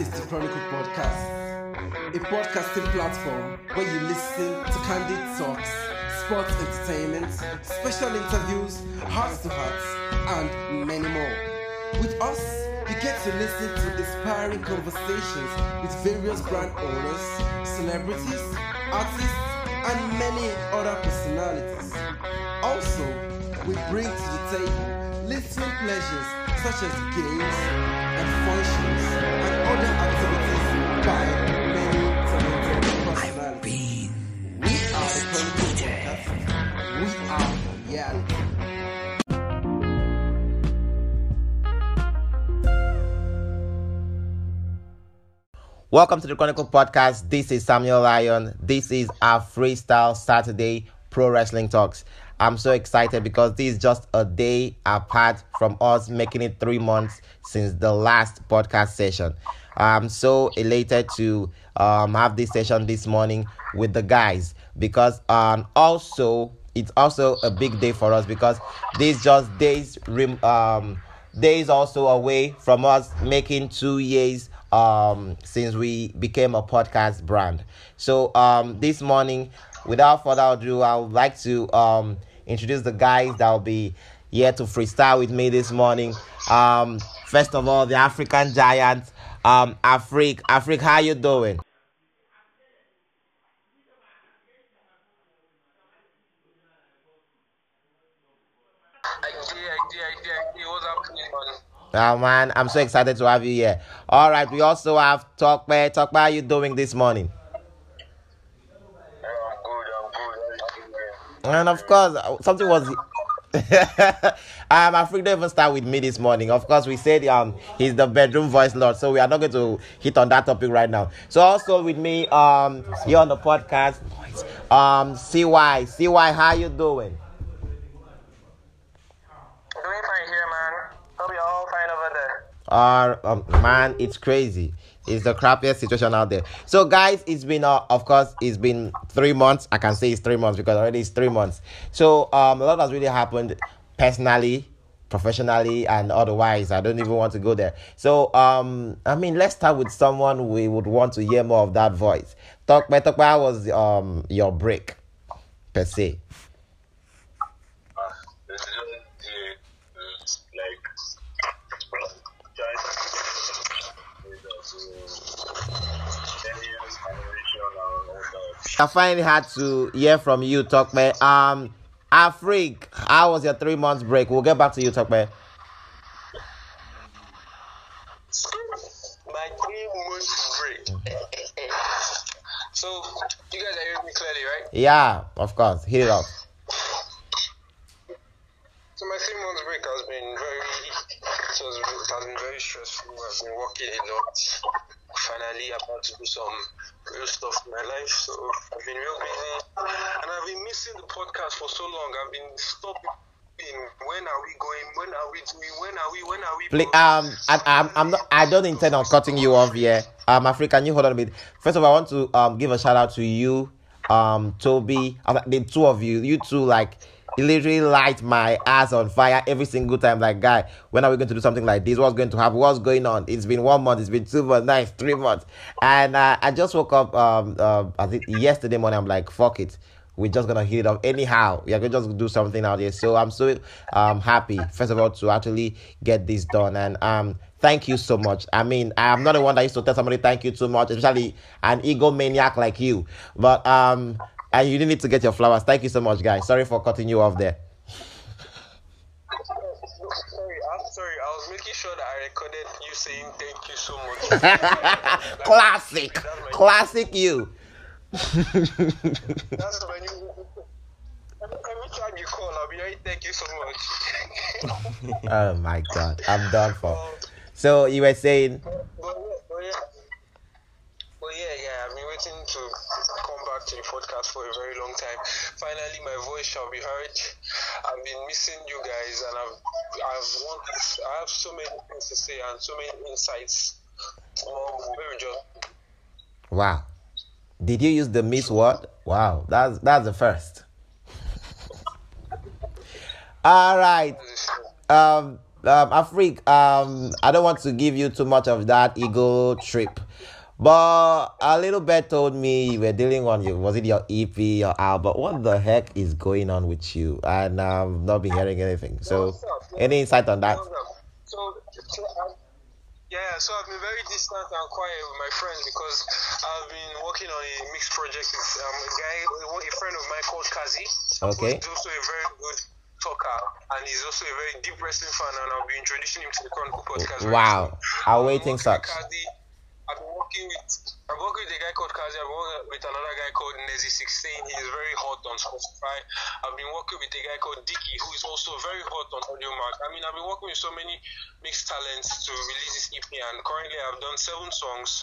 is the Chronicle Podcast, a podcasting platform where you listen to candid talks, sports entertainment, special interviews, hearts to hearts, and many more. With us, you get to listen to inspiring conversations with various brand owners, celebrities, artists, and many other personalities. Also, we bring to the table listening pleasures such as games and functions and other activities by many talented personalities. We are the Chronicle Podcast. We are reality. Welcome to the Chronicle Podcast. This is Samuel Lion. This is our Freestyle Saturday Pro Wrestling Talks. I'm so excited because this is just a day apart from us making it three months since the last podcast session. I'm so elated to um, have this session this morning with the guys because um, also it's also a big day for us because this just days um, days also away from us making two years um since we became a podcast brand so um this morning without further ado i would like to um introduce the guys that will be here to freestyle with me this morning um first of all the african giant um afreek afreek how you doing? Oh man, I'm so excited to have you here. All right, we also have Talkman. Talkman, how you doing this morning? Yeah, I'm good, I'm good. I'm good. And of course, uh, something was. um, Afreek don't even start with me this morning. Of course, we said um he's the bedroom voice lord, so we are not going to hit on that topic right now. So also with me um here on the podcast, um CY CY, how you doing? Doing fine here, man. Hope you're all fine over there. Uh, um, man, it's crazy. It's the crappiest situation out there. So, guys, it's been, uh, of course, it's been three months. I can say it's three months because already it's three months. So, um, a lot has really happened personally, professionally, and otherwise. I don't even want to go there. So, um, I mean, let's start with someone we would want to hear more of that voice. Talk, talk was um your break per se? I find it hard to hear from you, Talkman. Um, Afreek, how was your three months break? We'll get back to you, Talkman. My three months break. so, you guys are hearing me clearly, right? Yeah, of course. Hear it up. So, my three months break has been very, it, was, it has been very stressful. I've been working a lot. Finally, about to do some real stuff in my life. So, I've been real busy. And I've been missing the podcast for so long. I've been stopping. When are we going? When are we doing? When are we? When are we? Please, um, I, I'm, I'm not. I don't intend on cutting you off here. Um, Afreek, can you hold on a bit? First of all, I want to um give a shout out to you, um, Tobi, uh, the two of you. You two like it literally light my ass on fire every single time. Like, guy, when are we going to do something like this? What's going to happen? What's going on? It's been one month. It's been two months. Nice, three months. And uh, I just woke up. Um, uh, I think yesterday morning. I'm like, fuck it. We're just gonna hit it off anyhow. We are gonna just do something out here. So I'm so um happy, first of all, to actually get this done. And um thank you so much. I mean, I'm not the one that used to tell somebody thank you too much, especially an egomaniac like you. But um and you didn't need to get your flowers. Thank you so much, guys. Sorry for cutting you off there. Sorry, I'm sorry. I was making sure that I recorded you saying thank you so much. Classic. Classic you. That's when you. Every time you call, I'll be like, thank you so much. Oh my god. I'm done for. So you were saying But, yeah, but yeah, but yeah, yeah, I've been waiting to come back to the podcast for a very long time. Finally, my voice shall be heard. I've been missing you guys, and I've, I've wanted, I have so many things to say and so many insights. Um, Wow. Did you use the miss word? Wow, that's that's the first. All right. Um um, Afreek, um, I don't want to give you too much of that ego trip, but a little bit told me you were dealing on you. Was it your EP or album? What the heck is going on with you? And I've not been hearing anything. So, any insight on that? So, so yeah, so I've been very distant and quiet with my friends because I've been working on a mixed project with um, a guy, a friend of mine called Kazi. Okay. He's also a very good talker and he's also a very deep wrestling fan and I'll be introducing him to the Chronicle podcast. Wow. I'm waiting sucks. Kazi. I've been working with I'm working with a guy called Kazi. I'm working with another guy called Nezi16. He's very hot on Spotify. I've been working with a guy called Dicky, who is also very hot on Audiomack. I mean, I've been working with so many mixed talents to release this EP, and currently I've done seven songs,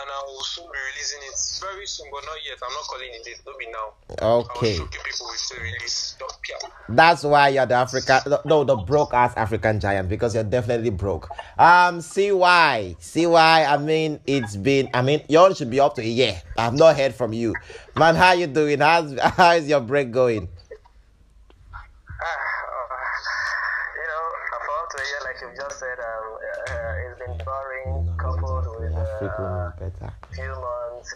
and I will soon be releasing it very soon, but not yet. I'm not calling it date. Don't be now. Okay. I people with the release. Don't care. That's why you're the African, no, the broke ass African giant because you're definitely broke. Um, CY? See why? I mean, it's been. I mean, you all should be up to a year. I've not heard from you, man. How you doing? How's how is your break going? you know, about a year, like you just said, um, uh, it's been boring, coupled with uh, few months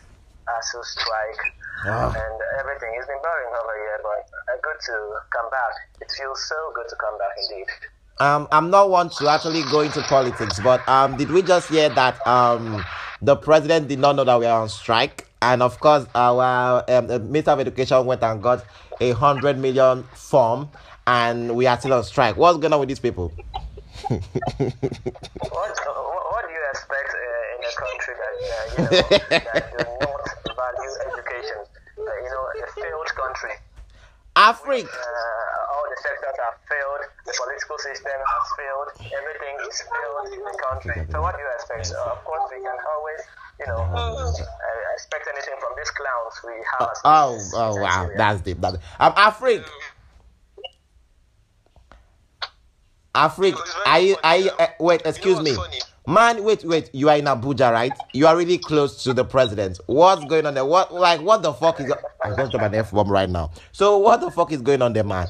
ASUU strike Ah. and everything. It's been boring over year, but uh, good to come back. It feels so good to come back indeed. Um, I'm not one to actually go into politics, but um, did we just hear that um, the president did not know that we are on strike, and of course, our um, Minister of Education went and got a hundred million form, and we are still on strike. What's going on with these people? What, what, do you expect uh, in a country that, uh, you know, that do not value education? Uh, you know, a failed country. Africa. Uh, all the sectors have failed. The political system has failed. Everything is failed in the country. So what do you expect? Uh, of course, we can always, you know, uh, expect anything from these clowns we have. as Oh, oh, wow, Nigeria. that's deep. That's um, Africa. Africa, It was very are you, are funny, you, um, uh, wait, know excuse me. funny? Man, wait, wait, you are in Abuja, right? You are really close to the president. What's going on there? What, like, what the fuck is, I'm going to drop an F bomb right now. So, what the fuck is going on there, man?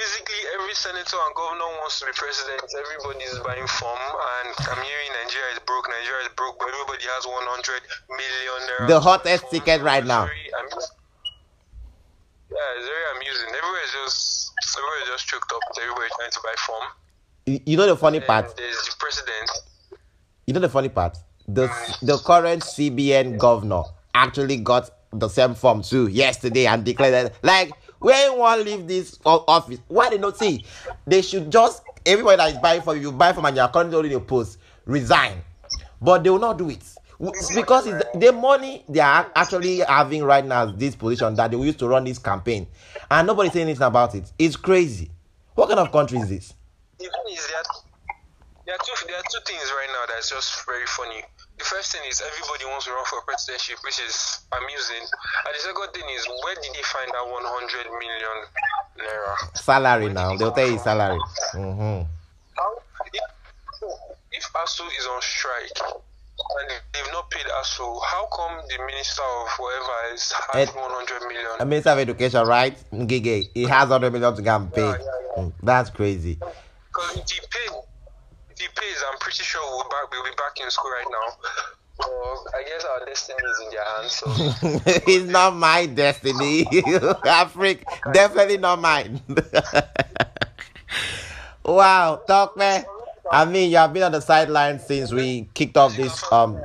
Basically, every senator and governor wants to be president. Everybody is buying form, and I'm hearing Nigeria is broke. Nigeria is broke, but everybody has 100 million. The hottest form. ticket right now. Yeah, it's very amusing. Everywhere is just everywhere is just choked up. Everybody trying to buy form. You know the funny part? there's the president. You know the funny part? The, mm. the current CBN governor actually got the same form too yesterday and declared that, like, when one leave this office, why they not see? They should just, everybody that is buying from you, buy from and you're currently holding a post, resign. But they will not do it. Because it's the, money they are actually having right now, this position that they used to run this campaign, and nobody's saying anything about it. It's crazy. What kind of country is this? There are two there are two things right now that's just very funny. The first thing is everybody wants to run for presidency, which is amusing. And the second thing is where did they find that 100 million naira? Salary now. They'll tell you salary. hmm How if, if ASUU is on strike and they've not paid ASUU, how come the minister of whatever is has Ed- 100 million? A minister of education, right? Ngige, he has 100 million to go and pay. Yeah, yeah, yeah. Mm, That's crazy. Because if he pays, if he pays, I'm pretty sure we'll, back, we'll be back in school right now. So I guess our destiny is in their hands. So it's not my destiny. Africa, definitely not mine. wow, talk man. I mean, you have been on the sidelines since we kicked off this um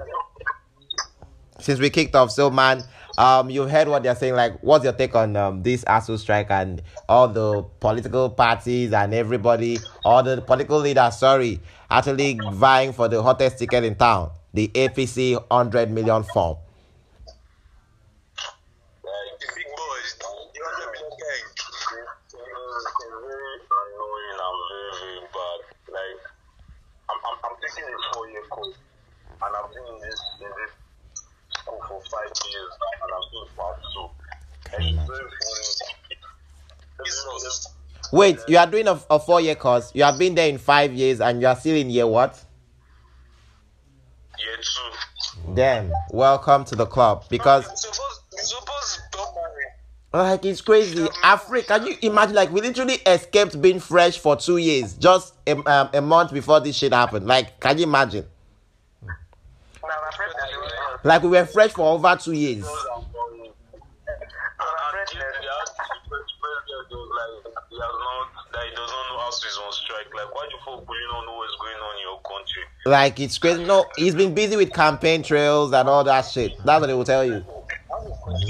since we kicked off. So man, um you heard what they're saying. Like, what's your take on um this ASUU strike and all the political parties and everybody, all the political leaders, sorry, actually vying for the hottest ticket in town, the APC hundred million form. like the big boys, the 100 million gang. It's very annoying and very, very bad. Like, I'm, I'm, I'm taking a four year course, and I've been in this, in this school for five years, and I'm still part two. And it's very funny. It's, there's- Wait, you are doing a, a four year course. You have been there in five years and you are still in year what? year two. Then, welcome to the club because suppose, suppose don't marry. Like it's crazy. Africa, can you imagine? Like we literally escaped being fresh for two years, just a, um, a month before this shit happened. Like, can you imagine? Like we were fresh for over two years. Like it's crazy. No, he's been busy with campaign trails and all that shit. That's what they will tell you. Do we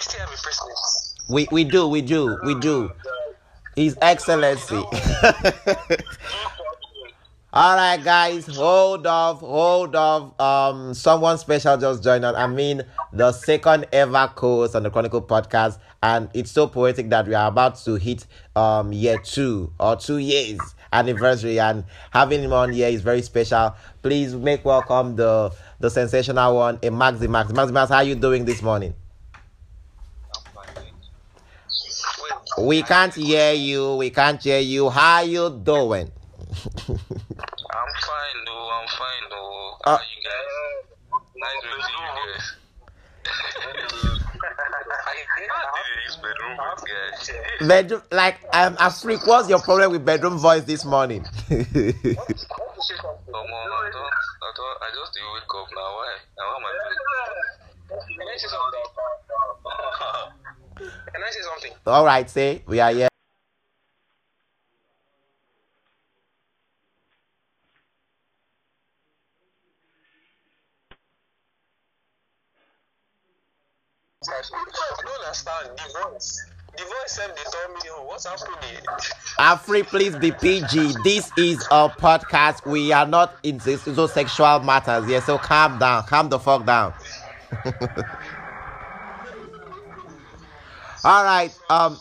still have a president? We we do, we do, we do. His Excellency. All right, guys, hold off, hold off. Um, someone special just joined us. I mean, the second ever co-host on the Chronicle podcast, and it's so poetic that we are about to hit um year two or two years anniversary, and having him on here is very special. Please make welcome the the sensational one, Emaximax. Maxi Max, how you doing this morning? We can't hear you. We can't hear you. How you doing? I'm fine, though. I'm fine, though. Uh, How you guys? Nice meeting you guys. I did use bedroom with guys. Bedroom, like um, I'm a freak. What's your problem with bedroom voice this morning? Come on, I don't, I don't, I just did wake up now. Why? Now why am I doing? Can I say something? Can I say something? All right, say we are here. Afri, please be PG. This is a podcast. We are not into those sexual matters. Yeah, so calm down. Calm the fuck down. All right. Um.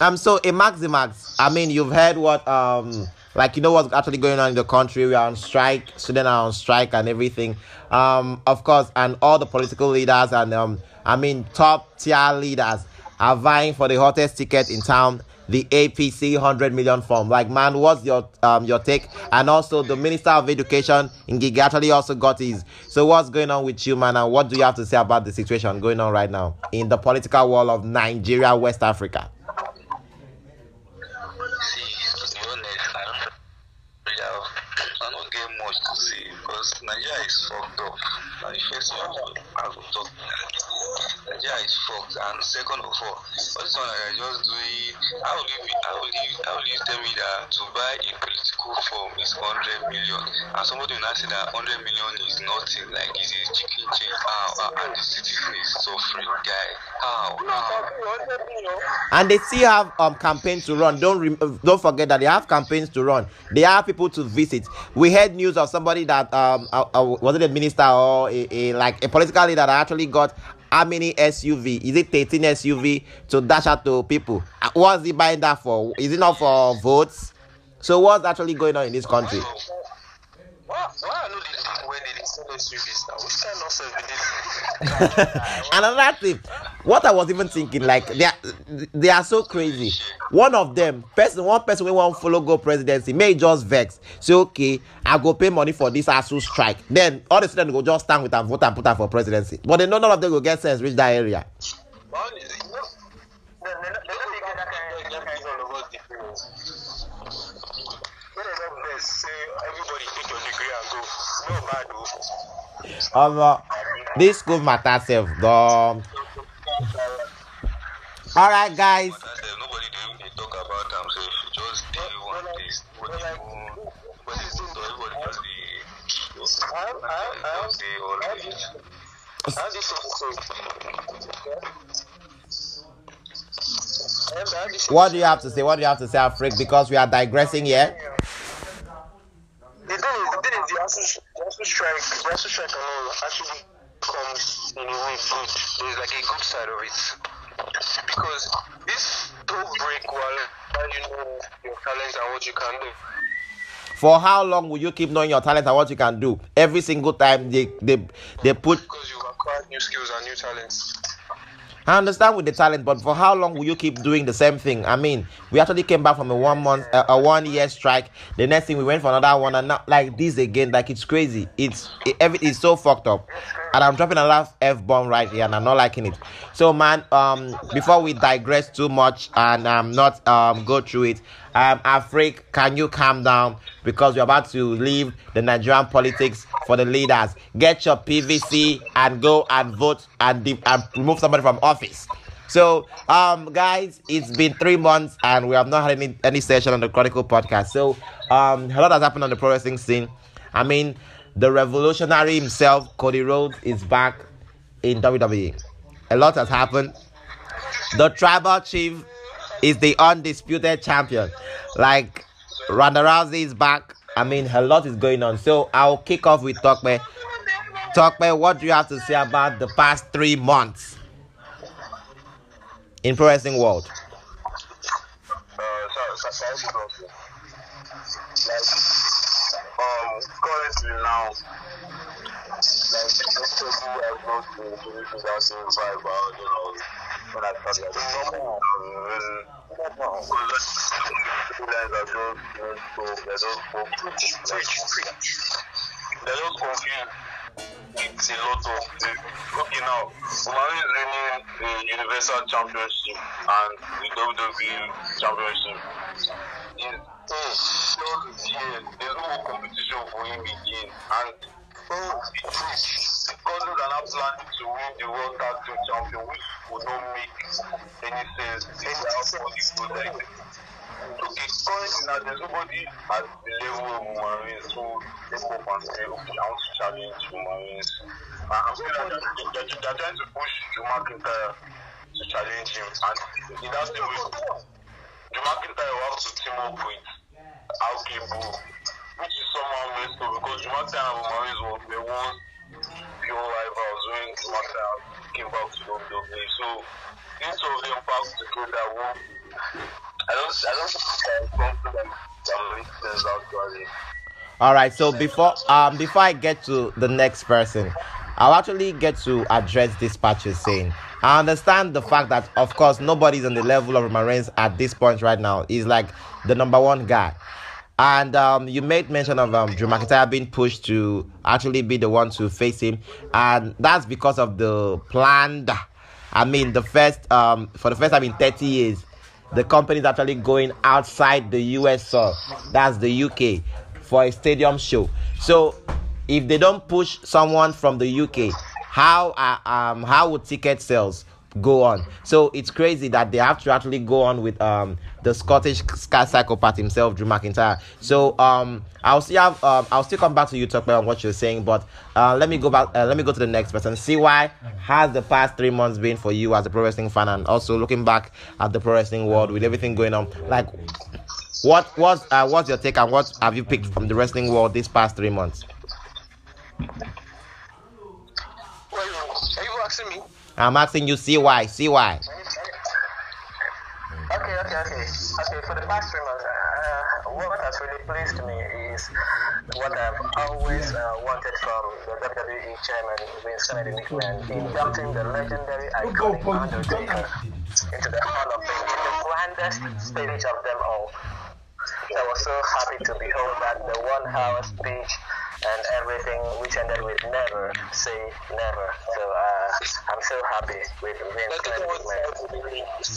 Um. So, Emaximax. I mean, you've heard what um. Like you know what's actually going on in the country. We are on strike. Students are on strike and everything. Um. Of course, and all the political leaders and um. I mean, top tier leaders are vying for the hottest ticket in town, the APC 100 million form. Like, man, what's your um your take? And also, the Minister of Education Ngige actually also got his. So, what's going on with you, man? And what do you have to say about the situation going on right now in the political world of Nigeria, West Africa? See, to be honest, I don't really have, I don't get much to say because Nigeria is fucked up. Like, first of all, I will talk. Nigeria is fucked, and second of all, what is one I just doing? How will you, how will you, how will you tell me that to buy a political form is 100 million, and somebody will not say that 100 million is nothing, like this is chicken change, how, and the citizen is suffering, guy, how, how? And they still have um campaigns to run. Don't uh, don't forget that they have campaigns to run. They have people to visit. We heard news of somebody that um uh, uh, was it a minister or a, a like a political leader that actually got how many SUV? Is it 13 SUV to dash out to people? Uh, What's he buying that for? Is it not for votes? So what's actually going on in this country? They when they sell SUVs now? Which kind of nonsense? Another thing, what I was even thinking, like they are, they are so crazy. One of them, person, one person we want follow go presidency, may just vex. Say okay, I go pay money for this ASU strike. Then all the students go just stand with and vote and put her for presidency. But they know none of them go get sense reach that area. You know, they, they, they say everybody take your degree and go. It's not uh, this school matter self, dog. All right, guys. What do you have to say? What do you have to say, Afreek? Because we are digressing here. The thing is, the thing is, the ASUU, the ASUU the ASUU strike actually comes in a way good. There's like a good side of it. Because this don't break while while you know your talents and what you can do. For how long will you keep knowing your talent and what you can do? Every single time they they they put Because you acquire new skills and new talents. I understand with the talent, but for how long will you keep doing the same thing? I mean, we actually came back from a one month, uh, a one year strike. The next thing we went for another one, and not like this again. Like it's crazy. It's it, everything is so fucked up. And I'm dropping a last f bomb right here, and I'm not liking it. So, man, um, before we digress too much and um, not um go through it, um, Afreek, can you calm down because we're about to leave the Nigerian politics for the leaders. Get your PVC and go and vote and, and remove somebody from office. So, um, guys, it's been three months and we have not had any any session on the Chronicle podcast. So, um, a lot has happened on the pro wrestling scene. I mean, the revolutionary himself, Cody Rhodes, is back in WWE. A lot has happened. The tribal chief is the undisputed champion. Like Ronda Rousey is back. I mean, a lot is going on. So I'll kick off with Tokpe. Tokpe, what do you have to say about the past three months in pro wrestling world? Uh, um, currently now, like, most people have not been doing 2005, but, you know, they're just confused. It's a lot of okay now. Umari is winning the Universal Championship and the WWE Championship. In just here, there's no competition for him again. And oh, they're not planning to win the World Tag Team Champion, which would not make any sense. Any output like Okay, currently now there's nobody at the level of Marines who go up and say, okay, I want to challenge Marines. I'm saying that they're, they're, they're trying to push Drew McIntyre to challenge him, and in that same way, Drew McIntyre will have to team up with Alki Boo, which is somehow messed up because Drew McIntyre and Marines were the pure rivals when McIntyre came back to WWE. So, these of them back together won't I don't, I. All right. So before um before I get to the next person, I'll actually get to address this part you're saying. I understand the fact that of course nobody's on the level of Reigns at this point right now. He's like the number one guy. And um, you made mention of um, Drew McIntyre being pushed to actually be the one to face him, and that's because of the planned. I mean, the first um, for the first time in 30 years, the company is actually going outside the US, so that's the UK, for a stadium show. So if they don't push someone from the UK, how uh, um how would ticket sales go on? So it's crazy that they have to actually go on with um the Scottish sky psychopath himself, Drew McIntyre. So um, I'll still have um, I'll still come back to you talk about what you're saying, but uh, let me go back. Uh, let me go to the next person. CY has the past three months been for you as a pro wrestling fan, and also looking back at the pro wrestling world with everything going on. Like, what was uh, what's your take and what have you picked from the wrestling world this past three months? Well, are you asking me? I'm asking you. CY? See why? Okay, okay, okay. Okay, for the past three months, uh, what has really pleased me is what I've always uh, wanted from the WWE chairman, Vince Kennedy McMahon, inducting the legendary iconic Undertaker into the Hall of Fame in the grandest stage of them all. I was so happy to behold that the one-hour speech and everything which ended with never say never. So uh, I'm so happy with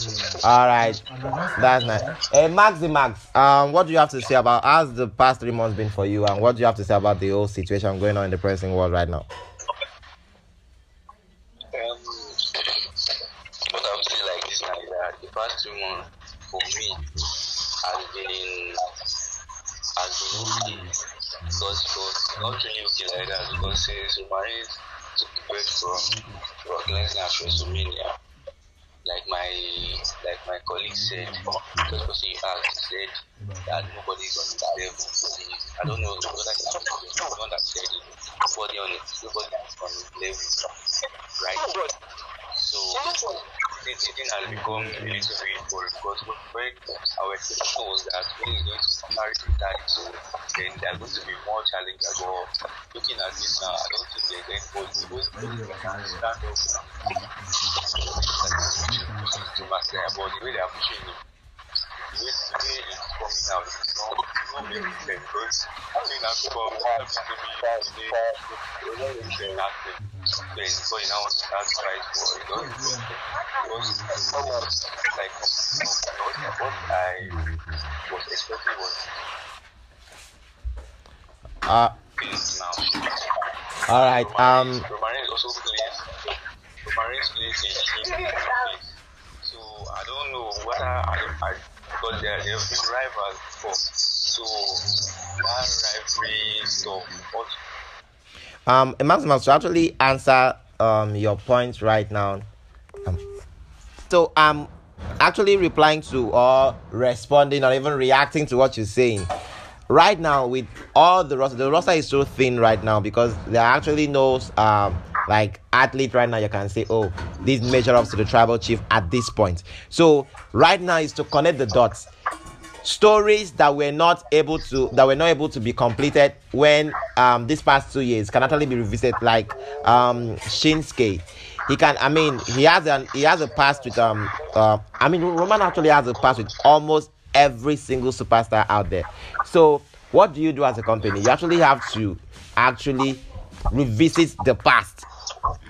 Vince All right, that's nice. Hey, Maxi Max, um, what do you have to say about how's the past three months been for you, and what do you have to say about the whole situation going on in the pressing world right now? Um, what I would say like this now that the past two months for me been okay because it was not really okay like that because since Umari took the from Lesnar WrestleMania, like my like my colleague said, because person you asked said that nobody on the level. I don't know whether it's that said. Nobody on it, nobody on level, right? So this thing has become a little bit boring because when our expectation was that when he's going to marry the title, then there are going to be more challenges. But looking at this now, I don't think there's anybody who's going to stand up. to Marseille, mm-hmm. but the way they are pushing the way, the way it's coming out, it's not, it's not making sense. Because I mean, I'm from to me, today, they don't really say nothing. Yes, you Uh, all right. Um. So I don't know whether I because they have been rivals. So rivalry um, Maximus, to actually answer um your point right now. Um, so I'm actually replying to or responding or even reacting to what you're saying. Right now, with all the roster, the roster is so thin right now because there are actually no um like athlete right now you can say, oh, this measure up to the tribal chief at this point. So right now is to connect the dots stories that were not able to that were not able to be completed when um this past two years can actually be revisited like um Shinsuke. He can I mean he has an he has a past with um uh, I mean Roman actually has a past with almost every single superstar out there. So what do you do as a company? You actually have to actually revisit the past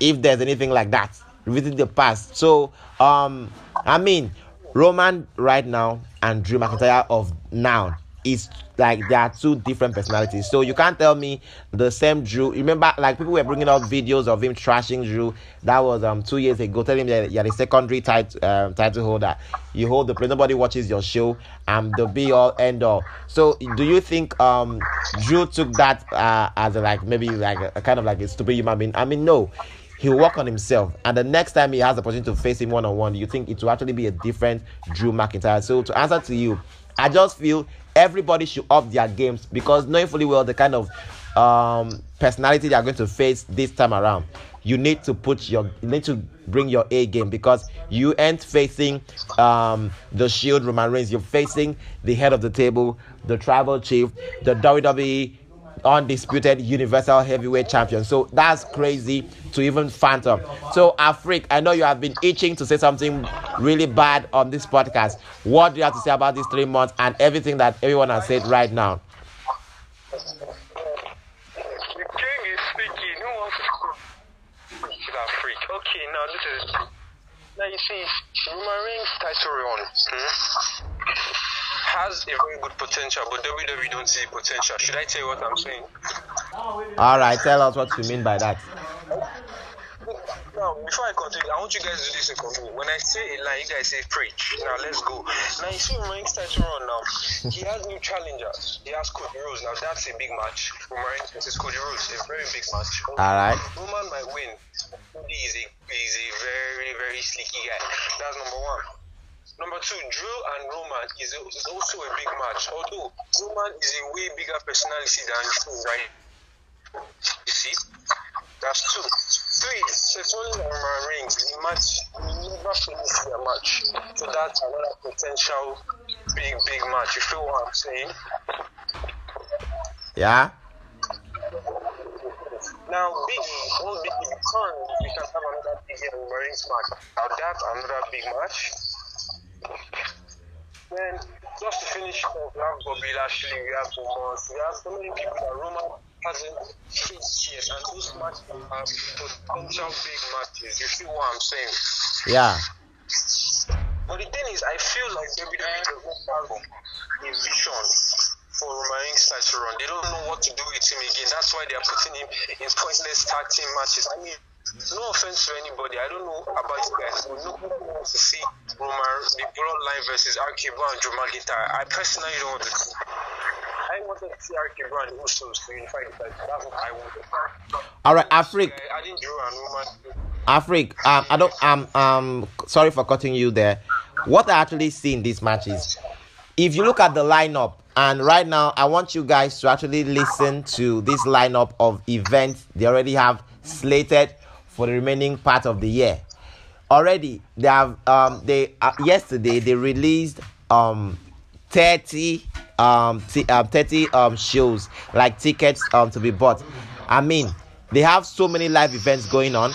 if there's anything like that. Revisit the past. So um I mean Roman right now and Drew McIntyre of now is like there are two different personalities. So you can't tell me the same Drew. Remember, like people were bringing out videos of him trashing Drew. That was um two years ago. Telling him that you're the secondary title um, title holder. You hold the place. Nobody watches your show. and the be all end all. So do you think um Drew took that uh, as a, like maybe like a, a kind of like a stupid human being? I mean no he'll work on himself. And the next time he has the opportunity to face him one on one, you think it will actually be a different Drew McIntyre. So to answer to you, I just feel everybody should up their games because knowing fully well the kind of um, personality they are going to face this time around, you need to put your you need to bring your A game because you ain't facing um, the Shield Roman Reigns. You're facing the head of the table, the Tribal Chief, the WWE undisputed universal heavyweight champion. So that's crazy to even phantom. So Afreek, I know you have been itching to say something really bad on this podcast. What do you have to say about these three months and everything that everyone has said right now? Okay, now this is. Now you see, Roman Reigns title run hmm, has a very good potential, but WWE don't see potential. Should I tell you what I'm saying? All right, tell us what you mean by that. Now, before I continue, I want you guys to listen to me. When I say a line, you guys say preach. Now, let's go. Now, you see Roman Reigns title run now. He has new challengers. He has Cody Rhodes. Now, that's a big match. Roman versus Cody Rhodes, a very big match. All right. Roman might win. Cody is a, is a very, very sneaky guy. That's number one. Number two, Drew and Roman is, a, is also a big match. Although Roman is a way bigger personality than Drew, right? You see? That's two. Three, Rollins and Roman Reigns, the match, we never finished their match. So that's another potential big, big match. You feel what I'm saying? Yeah. Now, Biggie, one Biggie returns, we can have another Biggie and Reigns match. Now, that's another big match. Then, just to finish off, we have Bobby Lashley, we have Omos, we have so many people that Roman hasn't faced yet, and those matches are potential big matches. You see what I'm saying? Yeah. But the thing is, I feel like WWE does not have a vision for title run. They don't know what to do with him again. That's why they are putting him in pointless tag team matches. I mean, no offense to anybody. I don't know about you guys, wants to see Roman the Bloodline versus RK Bro and Drew McIntyre. I personally don't want to see. I wanted to see RK Bro and Usos to unify the title. That's what I wanted. All right, Afreek. I, I didn't Drew and Roman. Afreek, um, I don't, um, um, sorry for cutting you there. What I actually see in these matches, if you look at the lineup, and right now, I want you guys to actually listen to this lineup of events they already have slated for the remaining part of the year. Already, they have, um, they uh, yesterday they released um 30 um, t- um 30 um shows like tickets um to be bought. I mean, they have so many live events going on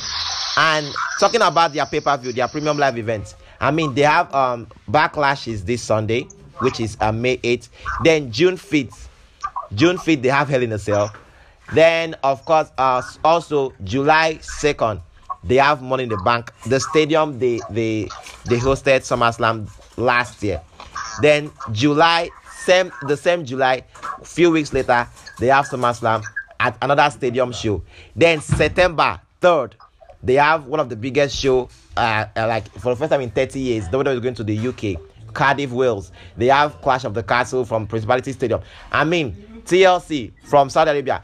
and talking about their pay-per-view their premium live events I mean, they have um backlashes this Sunday, which is uh, May 8th. Then June 5th, June 5th they have Hell in a Cell. Then of course, uh, also July 2nd they have Money in the Bank. The stadium they they they hosted SummerSlam last year. Then July same the same July, few weeks later they have SummerSlam at another stadium show. Then September 3rd they have one of the biggest show uh, uh, like for the first time in 30 years WWE is going to the UK Cardiff Wales they have Clash of the Castle from Principality Stadium I mean TLC from Saudi Arabia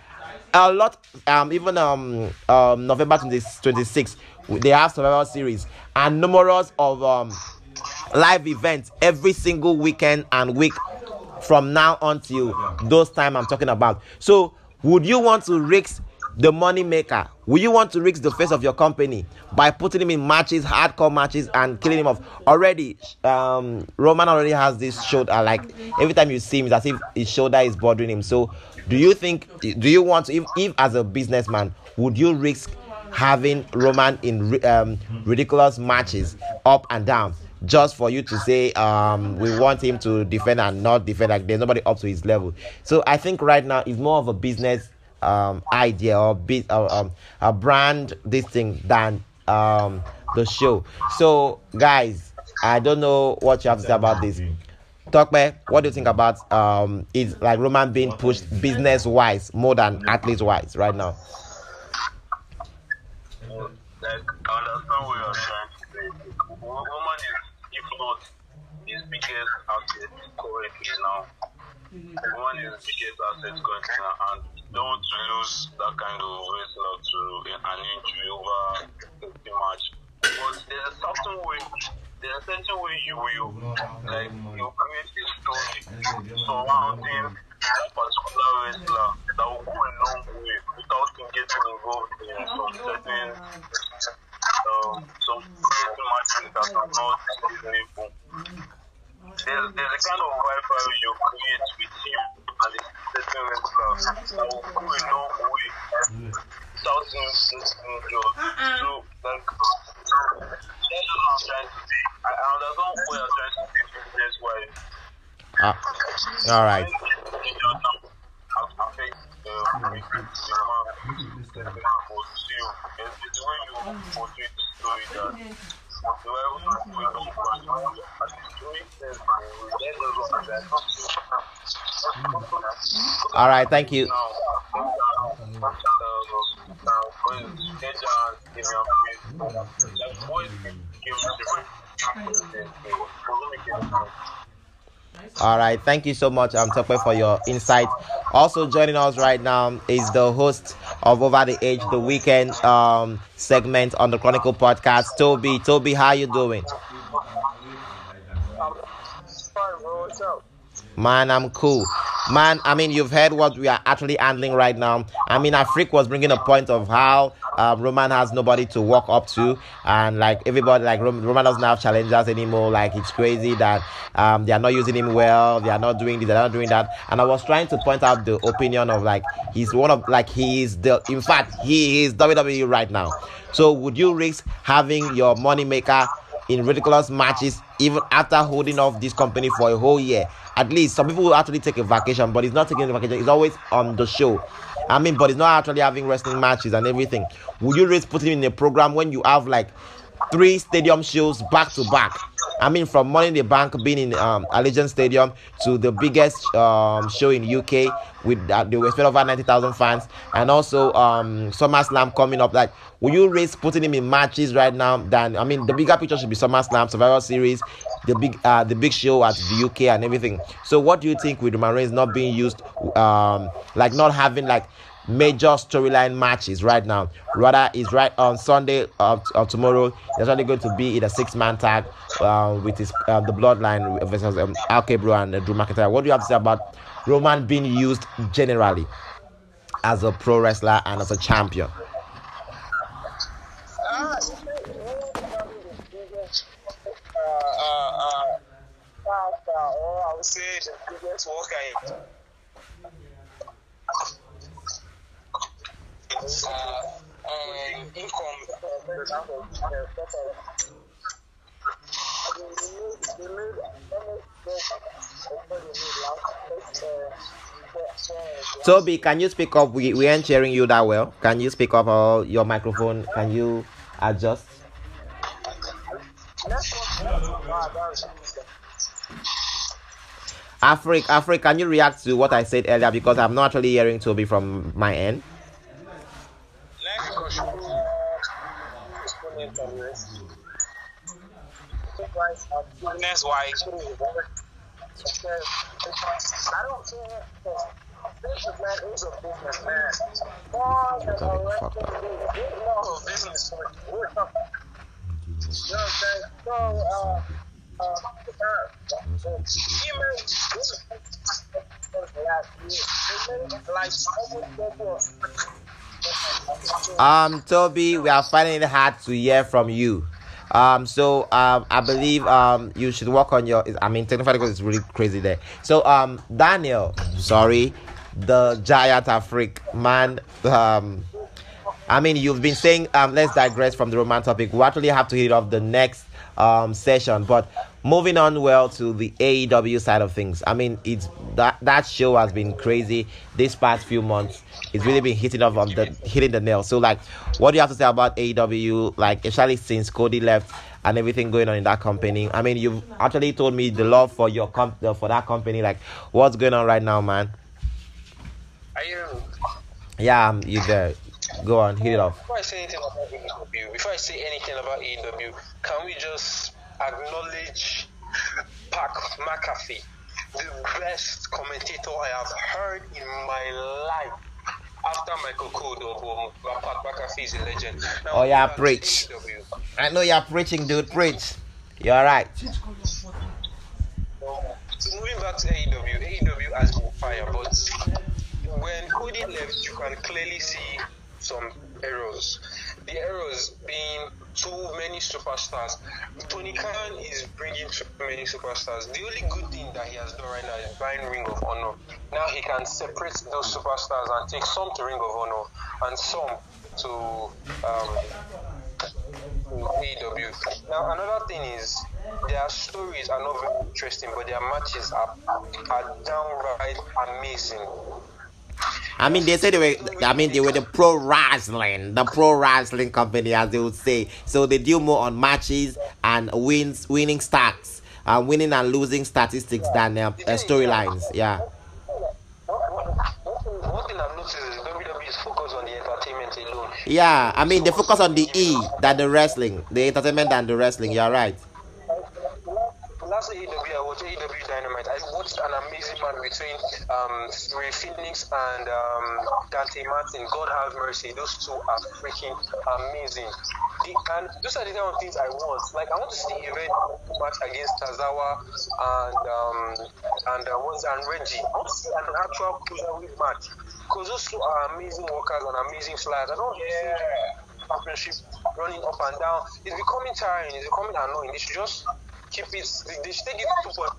a lot um even um um November 20, 26 they have Survivor Series and numerous of um live events every single weekend and week from now until those time I'm talking about so would you want to risk the money maker. Will you want to risk the face of your company by putting him in matches, hardcore matches, and killing him off? Already, um, Roman already has this shoulder. Like every time you see him, it's as if his shoulder is bothering him. So, do you think? Do you want? If, if as a businessman, would you risk having Roman in um, ridiculous matches, up and down? just for you to say um, we want him to defend and not defend like there's nobody up to his level so i think right now it's more of a business um, idea or bit uh, um, a brand this thing than um, the show. So, guys, I don't know what you have to say about this. Talk me, what do you think about um is like Roman being pushed business wise more than athlete wise right now? Like, I understand what you're trying to say. Roman is, if not, his biggest asset currently now. Roman is the biggest asset currently now, and don't lose that kind of wrestler to an injury over the match. But there's a certain way, there's a certain way you? Will, like, you create a story. Surrounding that particular wrestler that will go a long way without him getting involved in some certain, um, some certain matches that are not reasonable. There's, there's a kind of rivalry you create with him and the certain wrestlers that will go a long way without him getting. So, like, that's what I'm trying to say. I, I understand what you're trying to say business wise. Uh, all right. All right. Thank you. All right, thank you so much, um, Tope, for your insight. Also joining us right now is the host of Over the Age, the weekend um segment on the Chronicle podcast, Tobi. Tobi, how you doing? Man, I'm cool. Man, I mean, you've heard what we are actually handling right now. I mean, Afreek was bringing a point of how um, Roman has nobody to walk up to, and like everybody, like Roman doesn't have challengers anymore. Like it's crazy that um, they are not using him well. They are not doing this. They are not doing that. And I was trying to point out the opinion of like he's one of like he is the. In fact, he is WWE right now. So would you risk having your money maker? In ridiculous matches even after holding off this company for a whole year. At least some people will actually take a vacation, but he's not taking a vacation. He's always on the show. I mean, but he's not actually having wrestling matches and everything. Would you risk putting him in a program when you have like three stadium shows back to back? I mean, from Money in the Bank being in um, Allegiant Stadium to the biggest um, show in UK with uh, the respect over 90,000 fans, and also um, SummerSlam coming up. Like, will you risk putting him in matches right now? Than I mean, the bigger picture should be SummerSlam, Survivor Series, the big uh, the big show at the UK and everything. So, what do you think with Roman Reigns not being used, um, like not having like major storyline matches right now. Rather, is right on Sunday of, of tomorrow. There's only going to be in a six-man tag uh, with his uh, the Bloodline versus um, RK Bro and uh, Drew McIntyre. What do you have to say about Roman being used generally as a pro wrestler and as a champion? The biggest worker uh, um, income. Tobi, can you speak up? We, we aren't hearing you that well. Can you speak up your microphone? Can you adjust? Afreek, Afreek, can you react to what I said earlier? Because I'm not actually hearing Tobi from my end. That's why. I don't care. Is a businessman. Business. You know what I'm saying? So, uh, uh. Um, Tobi, we are finding it hard to hear from you. Um, so um, I believe um you should work on your. I mean, technically, it's really crazy there. So um, Daniel, sorry, the giant Afreek man. Um, I mean, you've been saying um, let's digress from the Roman topic. We actually have to hit off the next um session, but moving on well to the AEW side of things. I mean, it's that that show has been crazy this past few months. It's really been hitting off on the hitting the nail. So, like, what do you have to say about AEW? Like, especially since Cody left and everything going on in that company. I mean, you've actually told me the love for your comp uh, for that company. Like, what's going on right now, man? Are you? Um, yeah, I'm you there. Go on, hit it off. Before I say anything about AEW, before I say anything about AEW, can we just acknowledge Pat McAfee, the best commentator I have heard in my life. After Michael Cole, but Pat McAfee is a legend. Now, Oh, yeah, preach. I know you're preaching, dude. Preach. You're right. So moving back to AEW, AEW has been fire, but when Cody left, you can clearly see some errors. The errors being too many superstars. Tony Khan is bringing too many superstars. The only good thing that he has done right now is buying Ring of Honor. Now he can separate those superstars and take some to Ring of Honor and some to um, AEW. Now another thing is their stories are not very interesting, but their matches are are downright amazing. I mean, they say they were. I mean, they were the pro wrestling, the pro wrestling company, as they would say. So they deal more on matches and wins, winning stats, uh, winning and losing statistics than uh, uh, storylines. Yeah. Yeah. I mean, they focus on the E that the wrestling, the entertainment and the wrestling. You're right. Last AEW, I watched AEW Dynamite. I watched an amazing match between um, Rey Fenix and um, Dante Martin. God have mercy. Those two are freaking amazing. The, and those are the kind of things I want. Like, I want to see a event match against Tozawa and um, and uh, what's and Reggie. I want to see an actual cruiserweight match because those two are amazing workers and amazing flyers. I don't yeah. see championship running up and down. It's becoming tiring. It's becoming annoying. They should just keep it. They, they should take it to point.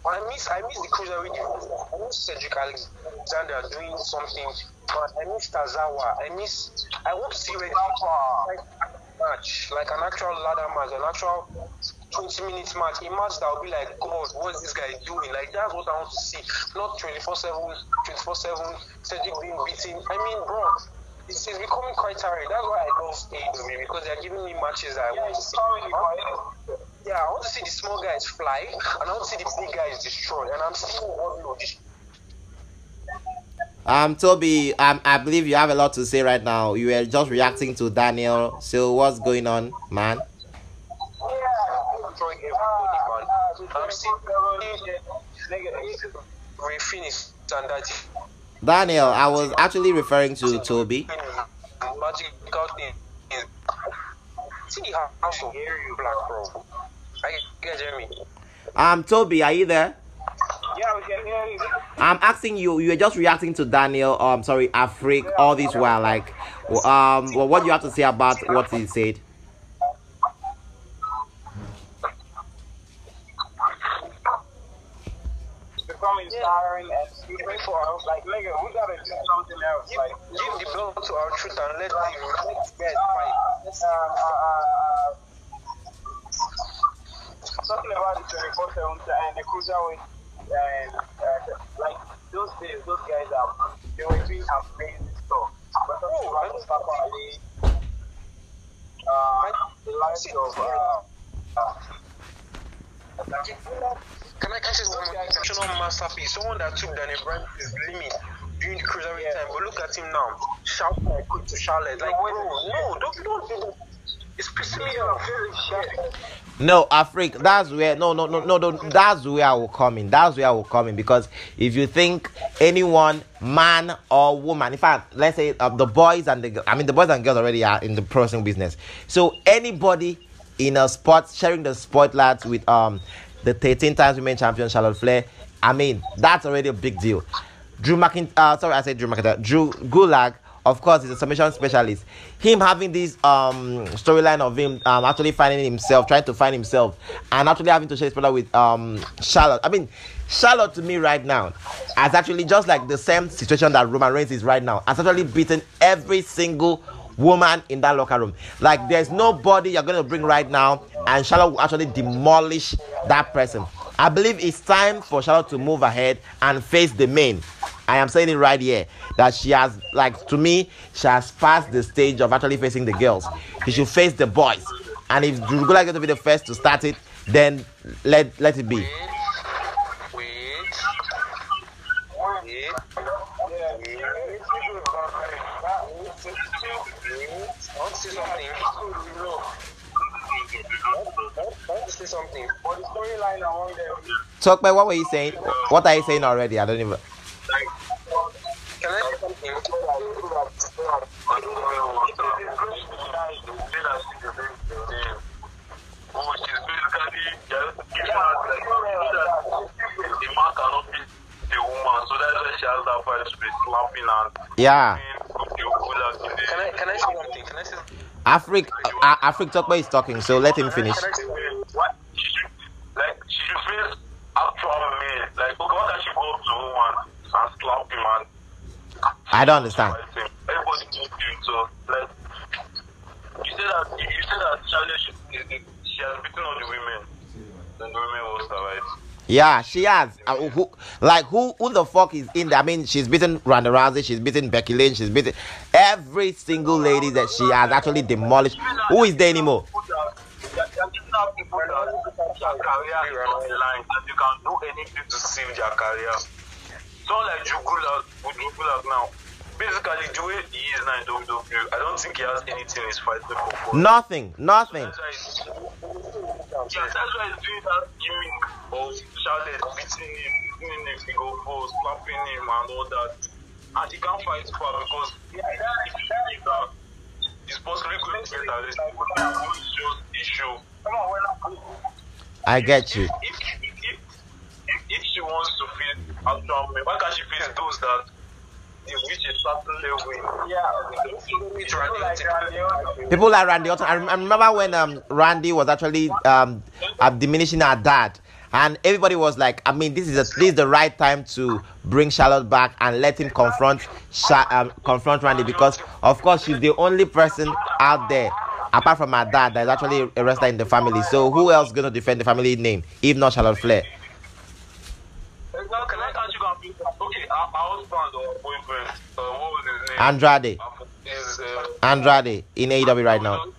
I miss I miss the cruiserweight division. I miss Cedric Alexander doing something. But I miss Tozawa. I miss. I want to see Reggie like match, like an actual ladder match, an actual 20 minutes match, a match that will be like, God, what is this guy doing? Like, that's what I want to see. Not 24 7, 24 7, Cedric being beaten. I mean, bro, it's, it's becoming quite tiring. That's why I don't stay love AEW because they're giving me matches that I want to see. Yeah, I want to see the small guys fly, and I want to see the big guys destroy. And I'm seeing Wardlow destroy. Um, Tobi, um, I believe you have a lot to say right now. You were just reacting to Daniel. So what's going on, man? destroying everybody, man. I'm seeing Rey Fenix and that Daniel, I was actually referring to Tobi. Um, Tobi, are you there? Yeah, we can hear you. I'm asking you. You were just reacting to Daniel. Um, sorry, Afreek. All this while, like, um, well, what do you have to say about what he said? It's tiring and stupid for us. Like, nigga, we gotta do something else. Like, give the belt to R-Truth and let the let the fight. uh, uh, uh, talking about the 24 7 and the cruiserweight, and uh, like those days, those guys are they were doing amazing stuff. But talking about Mustafa Ali, uh, the likes of uh, uh, Can I catch this one exceptional masterpiece? Someone that took Daniel Bryan to his limit during the cruiserweight Yeah. time. But look at him now. Shout like quick to Charlotte. Like, bro, no, don't, don't do that. It's pissing me off. No, Afreek, that's where no no no no no that's where I will come in. That's where I will come in because if you think anyone, man or woman, in fact, let's say uh, the boys and the I mean the boys and girls already are in the pro wrestling business. So anybody in a sport sharing the spotlight with um the 13 times women champion Charlotte Flair, I mean that's already a big deal. Drew McIntyre, uh, sorry, I said Drew McIntyre. Drew Gulak, of course, is a submission specialist. Him having this um storyline of him um actually finding himself, trying to find himself, and actually having to share his brother with um Charlotte. I mean, Charlotte to me right now has actually just like the same situation that Roman Reigns is right now, has actually beaten every single woman in that locker room. Like there's nobody you're gonna bring right now, and Charlotte will actually demolish that person. I believe it's time for Charlotte to move ahead and face the main. I am saying it right here that she has, like, to me, she has passed the stage of actually facing the girls. She should face the boys. And if is going to be the first to start it, then let let it be. Wait. Wait. Wait. yeah, it's usually about that. It's still, I want to say something. I want to say something. but the storyline among them. Talk about what were you saying? What are you saying already? I don't even. Can I say something? Yeah. Can I can I say something? Can I say something? Afreek, uh, Afreek Tokpa is talking, so let him finish. Can I say What she should, like she should face actual men. Like, okay, why can't she go up to a woman and slap him and I don't understand. Everybody so like you said that you said that should, she has beaten all the women. Then the women will survive. Yeah, she has. Uh, who, like who? Who the fuck is in there? I mean, she's beaten Ronda Rousey, she's beaten Becky Lynch, she's beaten every single lady that she has actually demolished. Who is there anymore? People that their career is line and you can do anything to save their career. Someone like Jugula, Jugula now, basically the way he is now in WWE, I don't think he has anything he's fighting for. Nothing, nothing. That's why he's, doing that gimmick of Charlotte beating him, beating him go post, slapping him and all that. And he can't fight far because that he's possibly going to get arrested, it's just issue. Come on, we're. I get you. If, if, if, if, if she wants to face actual men, why can't she face those that they reach a certain level? Yeah, It's Randy like Randy People like Randy Orton. I I remember when um Randy was actually um uh, diminishing her dad, and everybody was like, I mean, this is a, this is the right time to bring Charlotte back and let him confront Sha- um, confront Randy because of course she's the only person out there apart from my dad that is actually a wrestler in the family. So who else gonna defend the family name if not Charlotte Flair? Exactly. Why can't you go and face Okay, our, our husband or boyfriend, what was his name? Andrade, Andrade in AEW right now. Wait,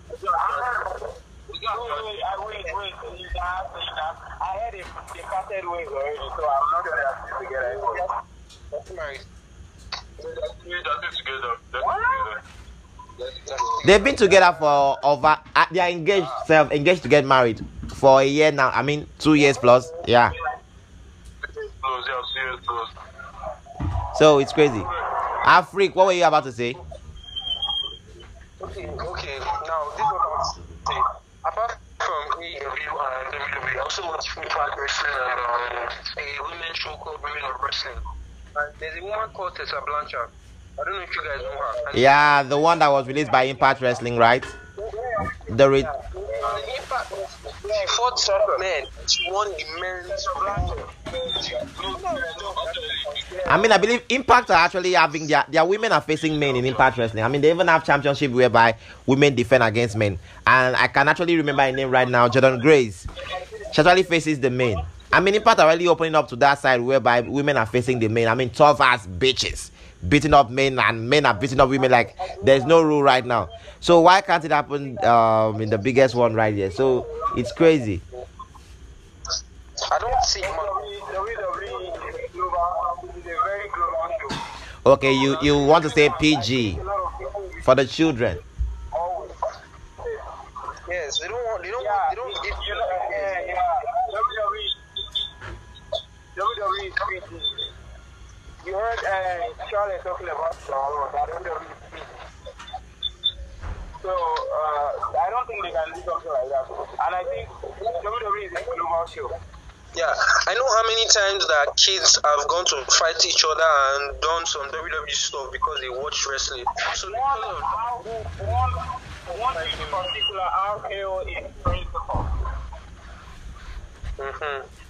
wait, I- wait, wait. You can ask me that. I heard it, they parted ways already, so I'm not sure they are still together. That's married. They're still together. They're still together. That's, that's, They've been together for over. Uh, they are engaged, self engaged to get married for a year now. I mean, two years plus. Yeah. So it's crazy. Afreek, what were you about to say? okay, okay. Now, this is what I want to say. Apart from AEW and WWE, I also watch Impact Wrestling and um, a women's show called Women of Wrestling. And there's a woman called Tessa Blanchard. I don't know if you guys know her. And Yeah, the one that was released by Impact Wrestling, right? The re- Impact, she fought men. She won the men's. I mean, I believe Impact are actually having their their women are facing men in Impact Wrestling. I mean, they even have championship whereby women defend against men. And I can actually remember her name right now, Jordynne Grace. she actually faces the men. I mean, Impact are really opening up to that side whereby women are facing the men. I mean, tough ass bitches beating up men and men are beating up women. Like there's no rule right now. So why can't it happen um, in the biggest one right here? So it's crazy. I don't see. WWE is global. It's a very global show. Okay, you you want to say PG A lot of people will for the children? Yes, they don't want. They don't. Yeah, They don't give you know, yeah, yeah. WWE, WWE PG. You heard uh, Charlotte talking about that WWE is PG. So uh, I don't think they can do something like that. And I think WWE is a global show. Yeah, I know how many times that kids have gone to fight each other and done some WWE stuff because they watch wrestling. So One, how, one, one in particular, RKO is principle. mm-hmm.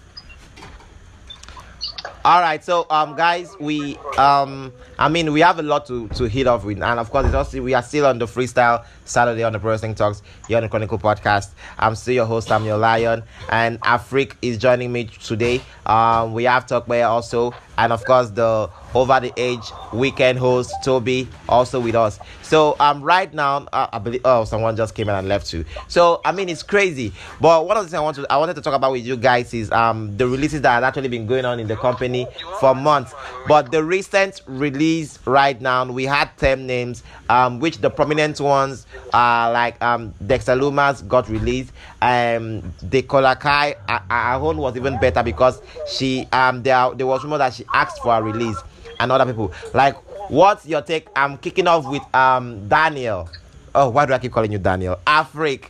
All right, so um, guys, we um, I mean, we have a lot to to hit off with, and of course, it's also we are still on the freestyle Saturday on the Pro Talks here on the Chronicle Podcast. I'm still your host, Samuel Lion, and Afreek is joining me today. Um, we have Talkway also, and of course, the over the age weekend host Tobi also with us. So um, right now, uh, I believe oh, someone just came in and left too. So I mean, it's crazy. But one of the things I want to I wanted to talk about with you guys is um the releases that have actually been going on in the company for months. But the recent release right now, we had ten names, um, which the prominent ones are like um Dexter Lumis got released. Um, the Kolakai, her own was even better because she um there there was rumor that she asked for a release and other people. Like, what's your take? I'm kicking off with um Daniel. Oh, why do I keep calling you Daniel? Afreek.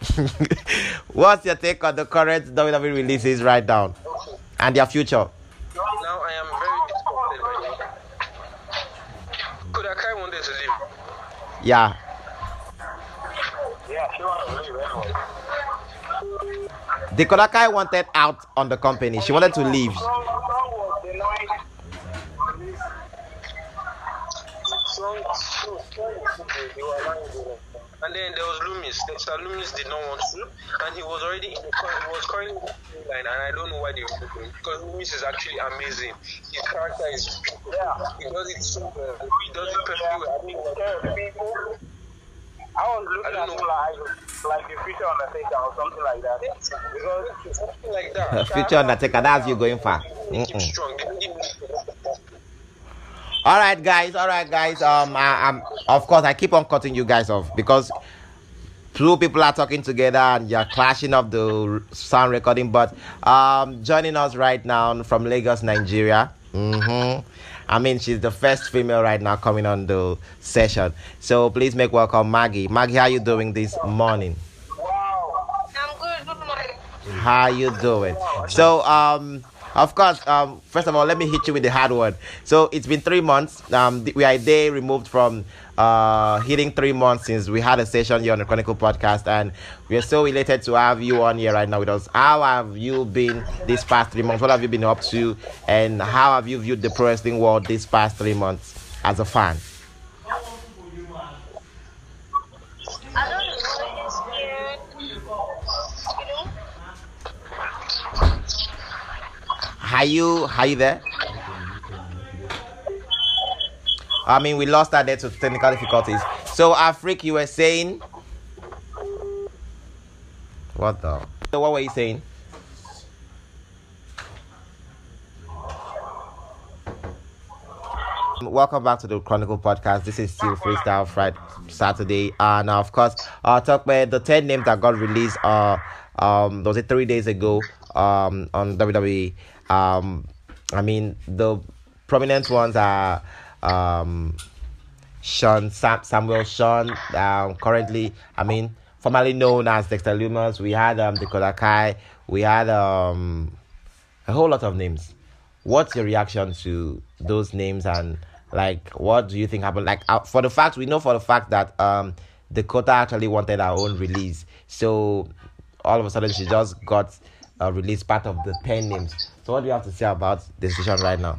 what's your take on the current WWE releases right now and their future? Now I am very disappointed right now. Kodakai wanted to leave. Yeah. Yeah, she wants to leave anyway. The Kodakai wanted out on the company. She wanted to leave. Song, song was denying Strong, strong, strong. They were lying to them. And then there was Lumis. Dexter Lumis did not want to, and he was already in the cur- he was currently in the line, and I don't know why they removed him because Lumis is actually amazing. His character is Yeah. he does it so well. He does it perfectly well. I mean, people. I was looking I at don't him know. like, like the future Undertaker or something like that. Because something like that. Future Undertaker, that's you going far. Mm-mm. strong. They didn't give him- All right, guys. All right, guys. Um, I, I'm of course I keep on cutting you guys off because two people are talking together and you're clashing up the sound recording. But um, joining us right now from Lagos, Nigeria. Mm-hmm. I mean, she's the first female right now coming on the session. So please make welcome Maggie. Maggie, how you doing this morning? wow, I'm good. Good morning. How you doing? So, um, of course, um, first of all, let me hit you with the hard one. So it's been three months. Um, we are a day removed from uh hitting three months since we had a session here on the Chronicle podcast, and we are so elated to have you on here right now with us. How have you been these past three months? What have you been up to, and how have you viewed the pro wrestling world these past three months as a fan? I don't know. Scared. You know? Are you are you there? I mean, we lost that there to technical difficulties. So, Afreek, you were saying. What the? So what were you saying? Welcome back to the Chronicle Podcast. This is still Freestyle Friday Saturday, and of course, uh, talk about the ten names that got released. Uh, um, was it three days ago? Um, on WWE. Um, I mean, the prominent ones are um, Sean Sam, Samuel Sean. Um, currently, I mean, formerly known as Dexter Lumis. We had um, Dakota Kai. We had um, a whole lot of names. What's your reaction to those names and like what do you think happened? Like uh, for the fact we know for the fact that um Dakota actually wanted her own release, so all of a sudden she just got a release part of the ten names. So what do you have to say about the decision right now?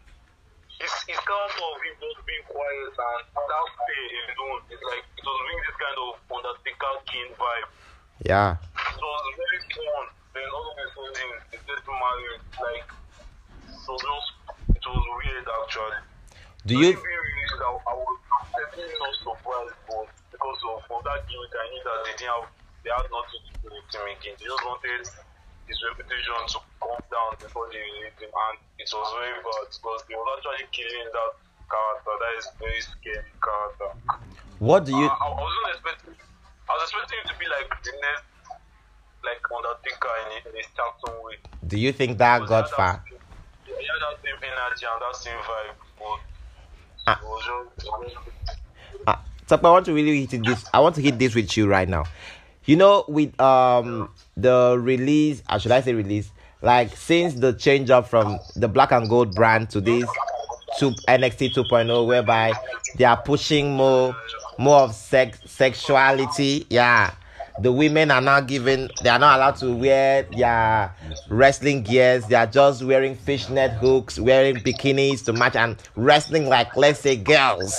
his, his character of him just being quiet and that stay alone is like, it was bringing this kind of Undertaker King vibe. Yeah. It was very fun. Then all of a sudden, they get married. Like, it was just, it was weird actually. Do you Maybe released, I, I was certainly not surprised, but because of, of that gimmick, I knew that they didn't have, they had nothing to do with making. They just wanted his reputation to come down before they released him, and it was very bad because they were actually killing that character. That is very scary character. what do you I, I wasn't expecting. I was expecting him to be like the next, like Undertaker in a certain way. do you think that got far? He had that same energy and that same vibe, but Ah. it was just. It was just Uh, Tuck, I want to really hit this. I want to hit this with you right now. You know, with um the release, or should I say release? Like since the change up from the black and gold brand to this to NXT 2.0, whereby they are pushing more more of sex sexuality. Yeah. The women are now given they are not allowed to wear their wrestling gears, they are just wearing fishnet hooks, wearing bikinis to match and wrestling like let's say girls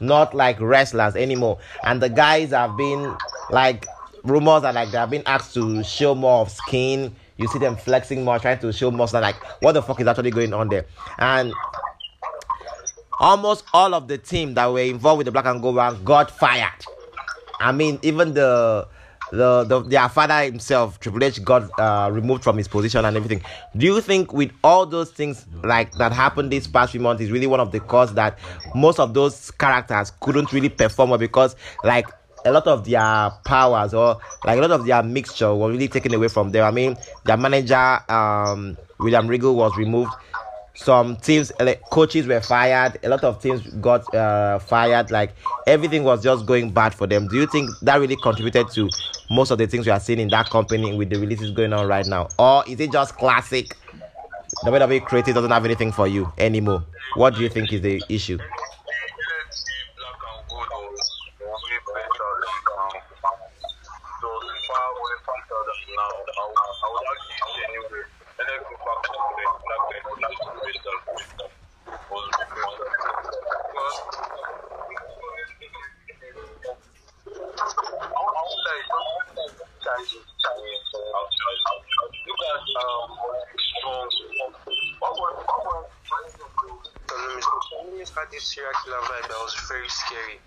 not like wrestlers anymore. And the guys have been like rumors are like they have been asked to show more of skin. You see them flexing more, trying to show more. So like, what the fuck is actually going on there? And almost all of the team that were involved with the black and gold one got fired. I mean, even the the, the their father himself, Triple H, got uh, removed from his position and everything. Do you think with all those things like that happened this past few months is really one of the cause that most of those characters couldn't really perform well because like a lot of their powers or like a lot of their mixture were really taken away from them. I mean, their manager um, William Regal was removed. Some teams like, coaches were fired. A lot of teams got uh, fired. Like everything was just going bad for them. Do you think that really contributed to most of the things we are seeing in that company with the releases going on right now? Or is it just classic? WWE creative doesn't have anything for you anymore. What do you think is the issue NXT Black and Gold was way better than um, it was far way faster than now. I would, I would actually say anyway, NXT Black and Gold and Black and Gold was better. Was way better. Because I would like Chinese Chinese outside outside. Look at um strong. What was what was Salomis. Salomis had this serial killer vibe that was very scary.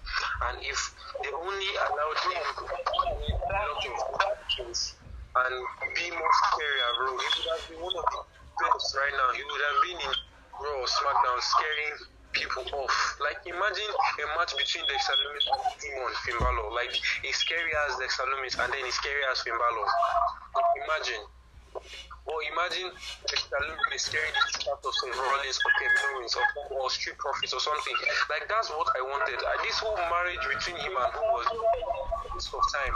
And if they only allowed him to do a lot of actions and be more scary raw, he would have been one of the best right now. He would have been in Raw SmackDown scaring people off. Like imagine a match between Dexter Lumis and Demon Finn Balor. Like he's scary as Dexter Lumis and then he's scary as Finn Balor. Imagine. Imagine Dexter Lumis scaring the start of Seth Rollins or Kevin Owens or, or Street Profits or something. Like that's what I wanted. Uh, this whole marriage between him and who was waste of time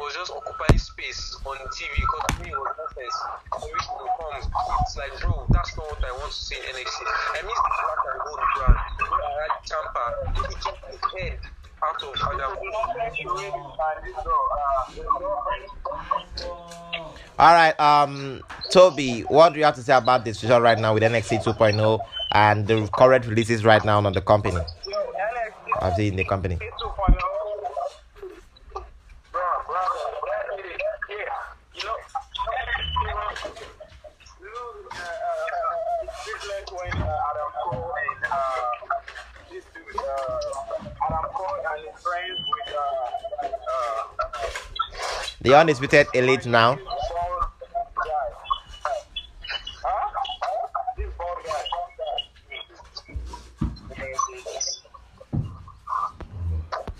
was just occupying space on TV because me was nonsense. For me to come, it's like, bro, that's not what I want to see in NXT. I miss the black and gold brand. Where I had Ciampa, he took his head out of Adam. All right um tobi what do you have to say about this situation right now with nxt 2.0 and the current releases right now on the company? I've seen the company. The undisputed elite now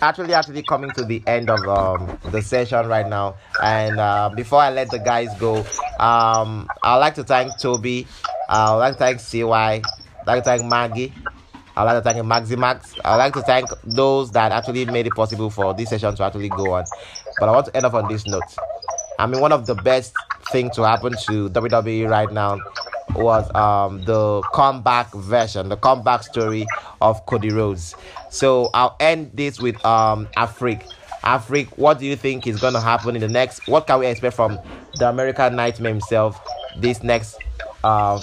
actually actually coming to the end of um, the session right now. And uh, before i let the guys go um, i'd like to thank tobi. I'd like to thank cy i'd like to thank maggie. I'd like to thank maximax i'd like to thank those that actually made it possible for this session to actually go on. But i want to end up on this note. I mean one of the best things to happen to wwe right now was um, the comeback version, the comeback story of Cody Rhodes. So I'll end this with um, Afreek. Afreek, what do you think is going to happen in the next? What can we expect from the American Nightmare himself this next uh,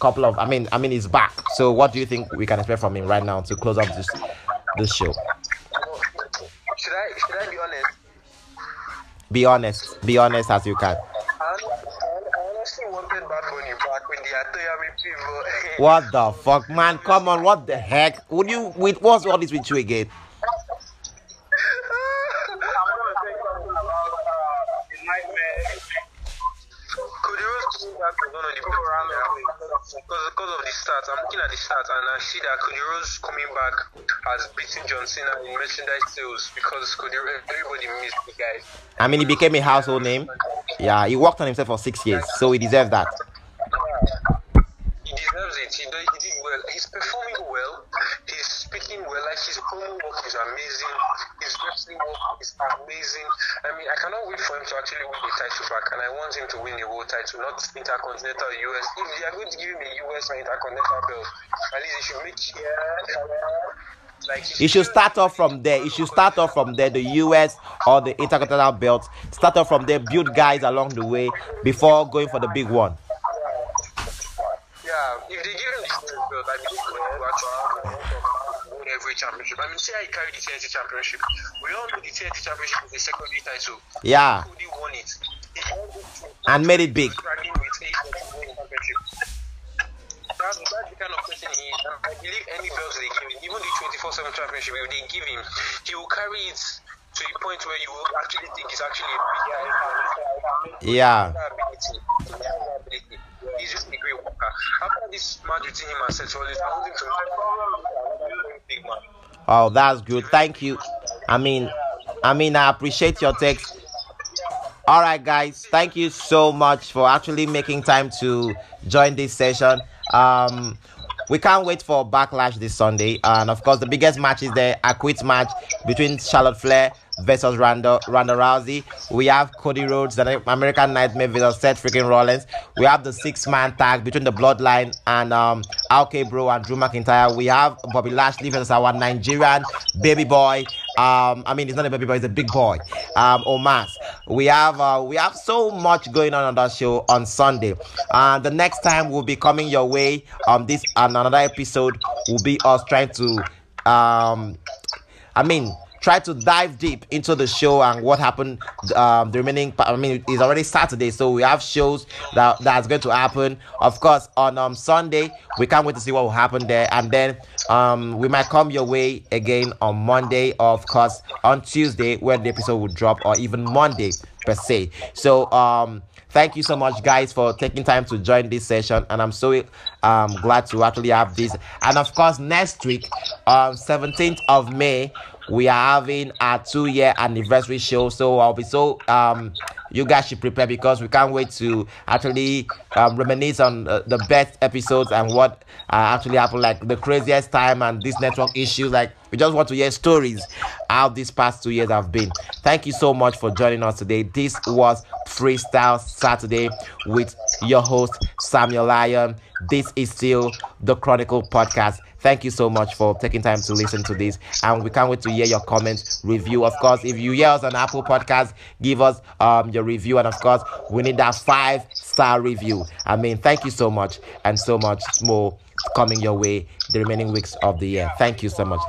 couple of? I mean, I mean, he's back. So what do you think we can expect from him right now to close up this this show? Should I should I be honest? Be honest. Be honest as you can. I I honestly wanted Bad Bunny back when the Atoyami people. What the fuck, man? Come on, what the heck? Would you? With what's all this with you again? I'm going to say something about the nightmare. Cody coming back was one of the big because because of the stats. I'm looking at the stats and I see that Cody Rhodes coming back has beaten John Cena in merchandise sales because Cody everybody missed the guy. I mean, he became a household name. Yeah, he worked on himself for six years, so he deserves that. He deserves it. He did, he did well. He's performing well. He's speaking well. Like his promo work is amazing. His wrestling work is amazing. I mean, I cannot wait for him to actually win the title back, and I want him to win the world title, not intercontinental US. If they are going to give him a US or intercontinental belt, at least they should make like He should start off from there. He should start off from there, the US or the Intercontinental belt. Start off from there, build guys along the way before going for the big one. Yeah, if they give him the US belt, I believe he will actually championship. I mean, see how he carried the TNT championship. We all know the TNT championship is a secondary title. Yeah, Cody won it. He won it to- and made it big. bragging with AEW to win the championship. That's, that's the kind of person he is. I believe any belt they give him, even the 24 7 championship, if they give him, he will carry it to the point where you actually think he's actually a. Yeah. Ability. He has the ability. He's just a great worker. After this match between him and Seth Rollins, I want him to be big man. Oh, that's good. Thank you. I mean, I mean, I appreciate your text. All right, guys. Thank you so much for actually making time to join this session. Um, we can't wait for backlash this Sunday, and of course, the biggest match is the a quit match between Charlotte Flair versus Ronda, Ronda Rousey. We have Cody Rhodes, the American Nightmare versus Seth freaking Rollins. We have the six-man tag between the Bloodline and um, RK Bro and Drew McIntyre. We have Bobby Lashley versus our Nigerian baby boy. Um, I mean, he's not a baby boy; he's a big boy. Um, Omos. We have uh, we have so much going on on that show on Sunday. Uh, the next time we'll be coming your way. Um, this and another episode will be us trying to um, I mean, try to dive deep into the show and what happened. Um, the remaining, I mean, it's already Saturday, so we have shows that that's going to happen. Of course, on um Sunday, we can't wait to see what will happen there, and then um we might come your way again on Monday, of course on Tuesday, where the episode will drop, or even Monday per se. So um. Thank you so much, guys, for taking time to join this session, and I'm so um, glad to actually have this. And of course, next week, um, 17th of May, we are having our two-year anniversary show. So I'll be so um, you guys should prepare because we can't wait to actually um, reminisce on uh, the best episodes and what uh, actually happened, like the craziest time and this network issue. Like we just want to hear stories how these past two years have been. Thank you so much for joining us today. This was Freestyle Saturday with your host Samuel Lion. This is still the Chronicle podcast. Thank you so much for taking time to listen to this, and we can't wait to hear your comments, review. Of course, if you hear us on Apple Podcast, give us um your review, and of course, we need that five star review. I mean, thank you so much, and so much more coming your way the remaining weeks of the year. Thank you so much.